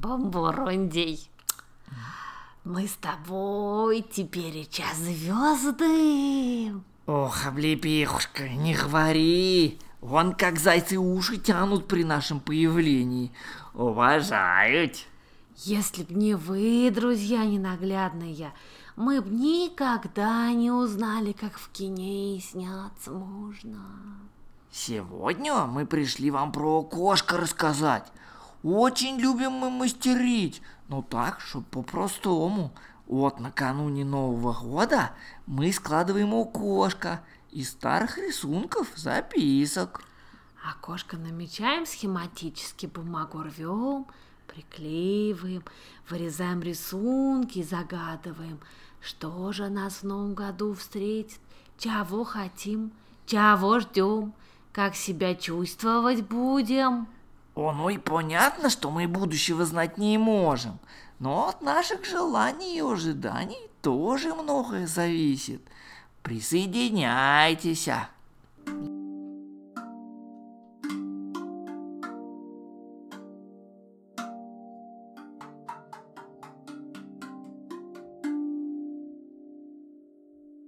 Бомбурундей. Мы с тобой теперь час звезды. Ох, облепихушка, не говори. Вон как зайцы уши тянут при нашем появлении. Уважают. Если б не вы, друзья ненаглядные, мы б никогда не узнали, как в кине сняться можно. Сегодня мы пришли вам про окошко рассказать. Очень любим мы мастерить, но так, чтобы по-простому. Вот накануне Нового года мы складываем окошко из старых рисунков, записок. Окошко намечаем схематически, бумагу рвем, приклеиваем, вырезаем рисунки, загадываем, что же нас в новом году встретит, чего хотим, чего ждем, как себя чувствовать будем. О, ну и понятно, что мы будущего знать не можем, но от наших желаний и ожиданий тоже многое зависит. Присоединяйтесь.